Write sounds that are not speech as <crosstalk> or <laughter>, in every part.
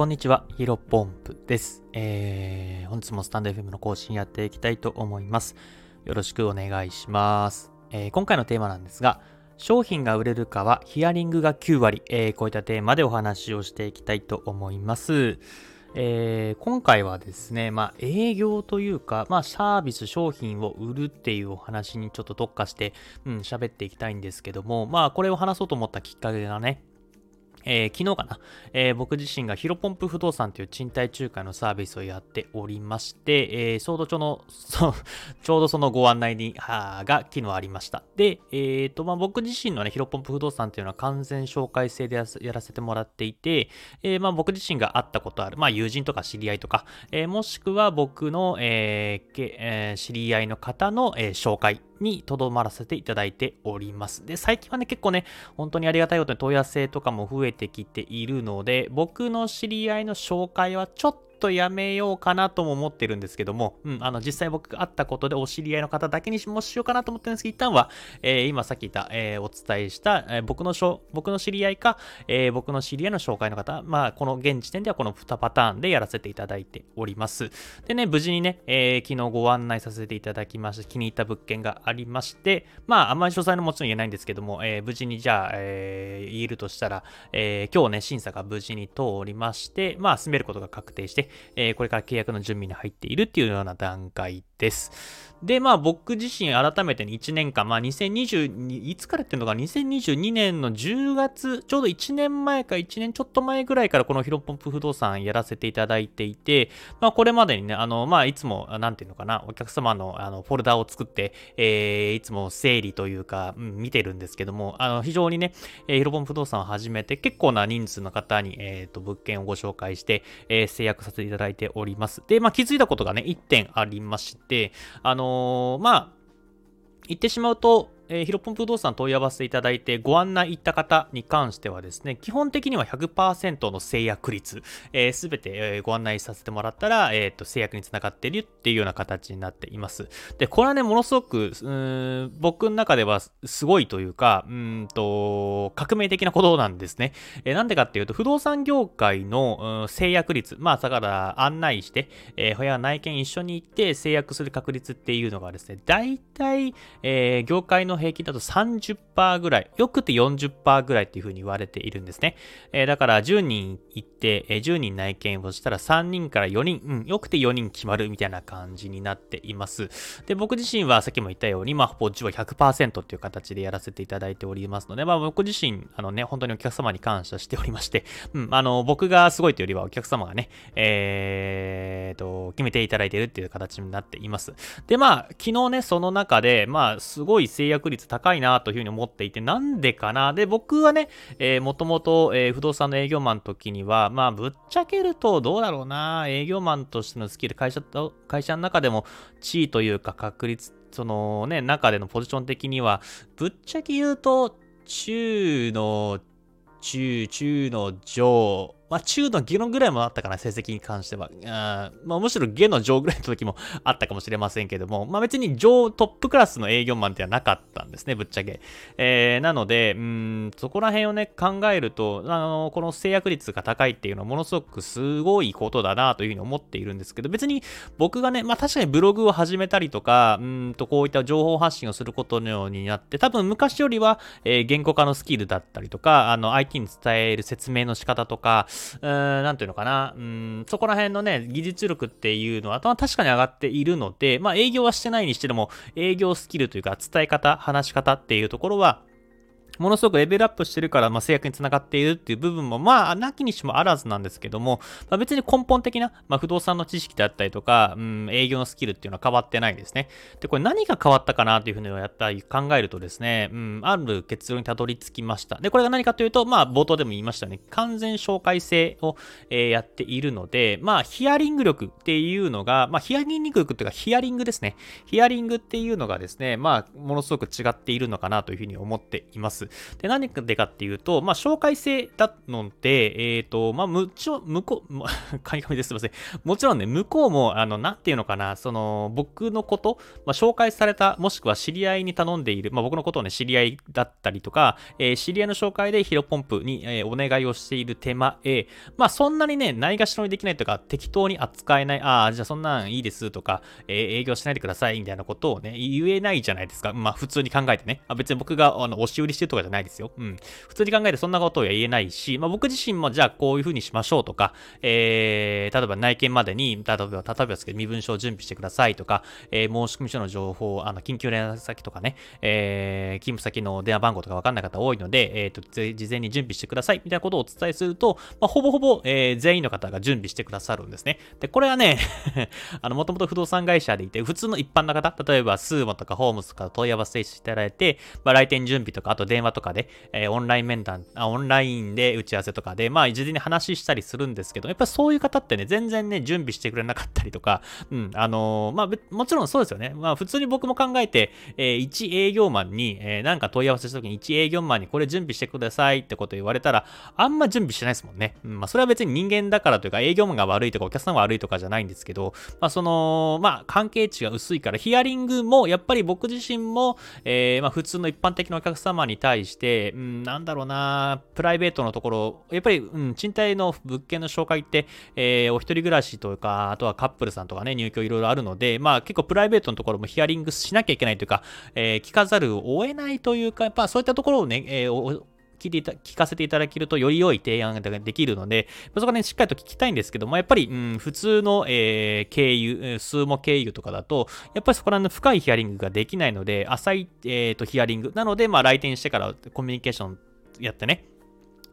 こんにちは、ヒロポンプです。えー、本日もスタンド FM の更新やっていきたいと思います。よろしくお願いします。えー、今回のテーマなんですが、商品が売れるかはヒアリングが9割、えー、こういったテーマでお話をしていきたいと思います。えー、今回はですね、まあ、営業というか、まあ、サービス、商品を売るっていうお話にちょっと特化して、うん、喋っていきたいんですけども、まあ、これを話そうと思ったきっかけがね、えー、昨日かな、えー、僕自身がヒロポンプ不動産という賃貸仲介のサービスをやっておりまして、えー、ちょうどちょの、<laughs> ちょうどそのご案内に、はが昨日ありました。で、えーとまあ、僕自身のね、ヒロポンプ不動産というのは完全紹介制でやらせてもらっていて、えまあ、僕自身が会ったことある、まあ、友人とか知り合いとか、え、もしくは僕の、ええ、知り合いの方の、え、紹介にとどまらせていただいております。で、最近はね、結構ね、本当にありがたいことに問い合わせとかも増えてきているので、僕の知り合いの紹介はちょっとやめようかなとも思ってるんですけども、うん、あの、実際僕会ったことでお知り合いの方だけにしもしようかなと思ってるんですけど、一旦は、えー、今さっき言った、えー、お伝えした、えー、僕のしょ、僕の知り合いか、え僕の知り合いの紹介の方、まあ、この現時点ではこの2パターンでやらせていただいております。でね、無事にね、え昨日ご案内させていただきまして、気に入った物件がありまして、まあ、あんまり詳細のもちろん言えないんですけども、え無事にじゃあ、え言えるとしたら、え今日ね、審査が無事に通りまして、まあ、進めることが確定して、えこれから契約の準備に入っているっていうような段階です。で、まあ僕自身改めて1年間、まあ2020、いつからっていうのか、2022年の10月、ちょうど1年前か1年ちょっと前ぐらいからこのヒロポンプ不動産やらせていただいていて、まあこれまでにね、あの、まあいつも、なんていうのかな、お客様のあのフォルダを作って、えー、いつも整理というか、うん、見てるんですけども、あの、非常にね、えー、ヒロポンプ不動産を始めて結構な人数の方に、えっ、ー、と、物件をご紹介して、えー、制約させていただいております。で、まあ気づいたことがね、1点ありまして、あのー、まあ、言ってしまうと、えー、ヒロポン不動産問い合わせいただいてご案内いった方に関してはですね、基本的には100%の制約率、す、えー、べ、て、えー、ご案内させてもらったら、えっ、ー、と、制約につながっているっていうような形になっています。で、これはね、ものすごく、うん僕の中ではすごいというか、うんと、革命的なことなんですね。えー、なんでかっていうと、不動産業界の、うん、制約率、まあ、だから案内して、えー、部屋内見一緒に行って制約する確率っていうのがですね、大体、えー、業界の平均だと30%ぐらい、よくて40%ぐらいっていうふうに言われているんですね。えー、だから10人行って、えー、10人内見をしたら3人から4人、うん、よくて4人決まるみたいな感じになっています。で、僕自身はさっきも言ったように、まあ、ほぼ10は100%っていう形でやらせていただいておりますので、まあ、僕自身、あのね、本当にお客様に感謝しておりまして、うん、あの、僕がすごいというよりはお客様がね、えーと、決めていただいているっていう形になっています。で、まあ、昨日ね、その中で、まあ、すごい制約率高いなというふうに思っていて、なんでかな？で、僕はね、えー、もともと、えー、不動産の営業マンの時には、まあ、ぶっちゃけると、どうだろうな？営業マンとしてのスキル、会社と、会社の中でも地位というか確率、そのね、中でのポジション的には、ぶっちゃけ言うと、中の中、中の上、まあ、中の下のぐらいもあったかな、成績に関しては。あまあ、むしろ下の上ぐらいの時もあったかもしれませんけども、まあ、別に上トップクラスの営業マンではなかったんですね、ぶっちゃけ。えー、なので、うん、そこら辺をね、考えると、あの、この制約率が高いっていうのはものすごくすごいことだなというふうに思っているんですけど、別に僕がね、まあ、確かにブログを始めたりとか、うんと、こういった情報発信をすることのようになって、多分昔よりは、えー、言語化のスキルだったりとか、あの、相手に伝える説明の仕方とか、うーん、なんていうのかな、うん、そこら辺のね、技術力っていうのは確かに上がっているので、まあ営業はしてないにしても、営業スキルというか伝え方、話し方っていうところは、ものすごくレベルアップしてるから、まあ、制約につながっているっていう部分も、まあ、なきにしもあらずなんですけども、まあ、別に根本的な、まあ、不動産の知識であったりとか、うん、営業のスキルっていうのは変わってないですね。で、これ何が変わったかなというふうにやったり考えるとですね、うん、ある結論にたどり着きました。で、これが何かというと、まあ、冒頭でも言いましたね、完全紹介制を、えー、やっているので、まあ、ヒアリング力っていうのが、まあ、ヒアリング力っていうか、ヒアリングですね。ヒアリングっていうのがですね、まあ、ものすごく違っているのかなというふうに思っています。で、何でかっていうと、まあ、紹介制だので、えっ、ー、と、まあ、むちろ向こう、まあ、カニカミです。すいません。もちろんね、向こうも、あの、なんていうのかな、その、僕のこと、まあ、紹介された、もしくは知り合いに頼んでいる、まあ、僕のことをね、知り合いだったりとか、えー、知り合いの紹介でヒロポンプに、えー、お願いをしている手間へ、まあ、そんなにね、ないがしろにできないとか、適当に扱えない、ああ、じゃあそんなんいいですとか、えー、営業しないでくださいみたいなことをね、言えないじゃないですか。まあ、普通に考えてね。あ別に僕が、あの、押し売りしてるとかじゃないですよ。うん。普通に考えてそんなことを言えないし、まあ、僕自身も、じゃあこういう風にしましょうとか、えー、例えば内見までに、例えば、例えばですけど、身分証を準備してくださいとか、えー、申込書の情報、あの、緊急連絡先とかね、えー、勤務先の電話番号とかわかんない方多いので、えっ、ー、と、事前に準備してくださいみたいなことをお伝えすると、まあ、ほぼほぼ、えー、全員の方が準備してくださるんですね。で、これはね <laughs> あの、もともと不動産会社でいて、普通の一般の方、例えば、スーモとかホームズとか問い合わせしていただいて、まあ、来店準備とか、あと電話電話とかで、えー、オンライン面談あ、オンラインで打ち合わせとかで、まあ、事前に話したりするんですけど、やっぱそういう方ってね、全然ね、準備してくれなかったりとか、うん、あのー、まあ、もちろんそうですよね。まあ、普通に僕も考えて、えー、1営業マンに、えー、なんか問い合わせした時に1営業マンにこれ準備してくださいってこと言われたら、あんま準備してないですもんね。うん、まあ、それは別に人間だからというか、営業マンが悪いとか、お客さんが悪いとかじゃないんですけど、まあ、その、まあ、関係値が薄いから、ヒアリングも、やっぱり僕自身も、えー、まあ、普通の一般的なお客様に対対して、うん、なんだろうな、プライベートのところ、やっぱり、うん、賃貸の物件の紹介って、えー、お一人暮らしというか、あとはカップルさんとかね、入居いろいろあるので、まあ、結構プライベートのところもヒアリングしなきゃいけないというか、えー、聞かざるを得ないというか、やっぱそういったところをね、えー聞いていた、聞かせていただけるとより良い提案ができるので、そこはね、しっかりと聞きたいんですけども、やっぱり、うん、普通の、えー、経由、数も経由とかだと、やっぱりそこら辺の深いヒアリングができないので、浅い、えー、とヒアリング。なので、まあ、来店してからコミュニケーションやってね、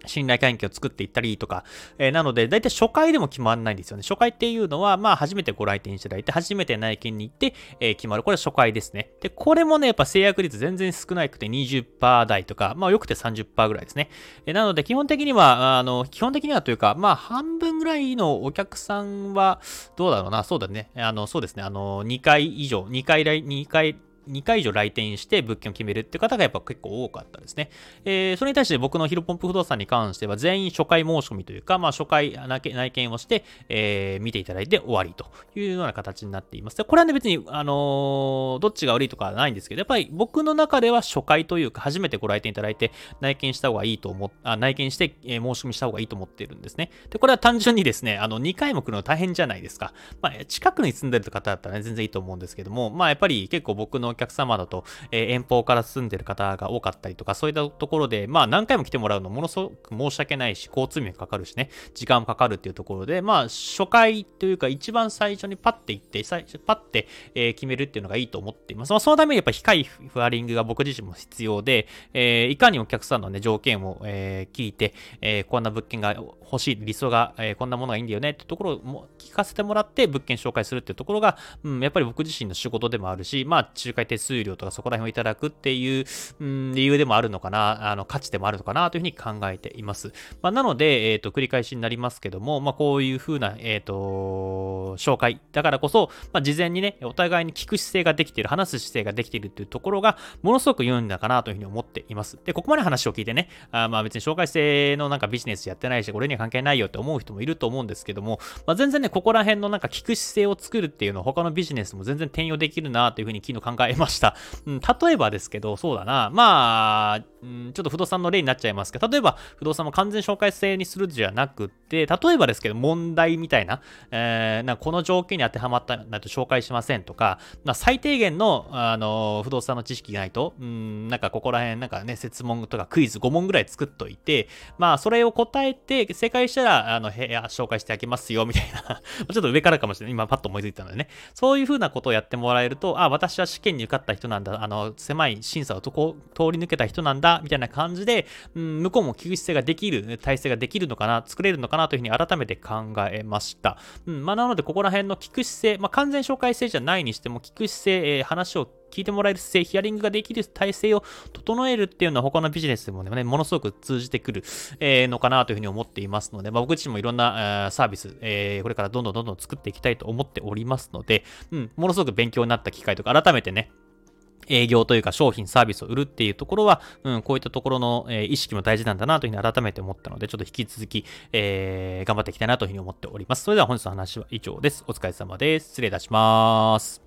信頼関係を作っていったりとか、えー、なので、大体初回でも決まらないんですよね。初回っていうのは、まあ、初めてご来店いただいて、初めて内見に行って、えー、決まる。これは初回ですね。で、これもね、やっぱ制約率全然少なくて20%台とか、まあ、よくて30%ぐらいですね。えー、なので、基本的には、あの、基本的にはというか、まあ、半分ぐらいのお客さんは、どうだろうな、そうだね。あの、そうですね。あの、2回以上、2回来、2回2回以上来店して物件を決めるって方がやっぱ結構多かったですね。えー、それに対して僕のヒロポンプ不動産に関しては全員初回申し込みというか、まあ初回内見をして、えー、見ていただいて終わりというような形になっています。でこれはね別に、あのー、どっちが悪いとかはないんですけど、やっぱり僕の中では初回というか初めてご来店いただいて内見した方がいいと思あ、内見して、え申し込みした方がいいと思ってるんですね。で、これは単純にですね、あの2回も来るの大変じゃないですか。まあ近くに住んでる方だったらね全然いいと思うんですけども、まあやっぱり結構僕の客様だと、えー、遠方から住んでる方が多かったりとか、そういったところで、まあ何回も来てもらうのものすごく申し訳ないし、交通費もかかるしね、時間もかかるっていうところで、まあ初回というか一番最初にパッて行って、最初パッて、えー、決めるっていうのがいいと思っています。まあそのためにやっぱ控いフワリングが僕自身も必要で、えー、いかにお客さんのね、条件を、え聞いて、えこんな物件が欲しい、理想が、えこんなものがいいんだよねってところを聞かせてもらって物件紹介するっていうところが、うん、やっぱり僕自身の仕事でもあるし、まあ仲介手数料とかそこら辺をいただくっていう、うん、理由でもあるのかな、あの価値でもあるのかなというふうに考えています。まあ、なので、えっ、ー、と、繰り返しになりますけども、まあ、こういうふうな、えっ、ー、と、紹介だからこそ、まあ、事前にね、お互いに聞く姿勢ができている、話す姿勢ができているというところが、ものすごく良いんだかなというふうに思っています。で、ここまで話を聞いてね、あまあ別に紹介性のなんかビジネスやってないし、これ関係ないよって思う人もいると思うんですけども、まあ、全然ね、ここら辺のなんか聞く姿勢を作るっていうのは他のビジネスも全然転用できるなというふうに昨日考えました。うん、例えばですけど、そうだな。まあ、うん、ちょっと不動産の例になっちゃいますけど、例えば不動産も完全紹介制にするじゃなくて、例えばですけど、問題みたいな、えー、なこの条件に当てはまったないと紹介しませんとか、ま、最低限の、あの、不動産の知識がないと、うん、なんかここら辺、なんかね、説問とかクイズ5問ぐらい作っといて、まあ、それを答えて、正解したら、あの、部屋紹介してあげますよ、みたいな <laughs> ちょっと上からかもしれない。今、パッと思いついたのでね。そういうふうなことをやってもらえると、あ、私は試験に受かった人なんだ、あの、狭い審査をとこ通り抜けた人なんだ、みたいな感じで、うん、向こうも聞く姿勢ができる、体制ができるのかな、作れるのかなというふうに改めて考えました。うん、まあ、なので、ここら辺の聞く姿勢、まあ、完全紹介制じゃないにしても、聞く姿勢、えー、話を聞いてもらえる姿勢、ヒアリングができる体制を整えるっていうのは他のビジネスでもね、ものすごく通じてくる、えー、のかなというふうに思っていますので、まあ、僕自身もいろんな、えー、サービス、えー、これからどんどんどんどん作っていきたいと思っておりますので、うん、ものすごく勉強になった機会とか、改めてね、営業というか商品、サービスを売るっていうところは、うん、こういったところの、えー、意識も大事なんだなというふうに改めて思ったので、ちょっと引き続き、えー、頑張っていきたいなというふうに思っております。それでは本日の話は以上です。お疲れ様です。失礼いたします。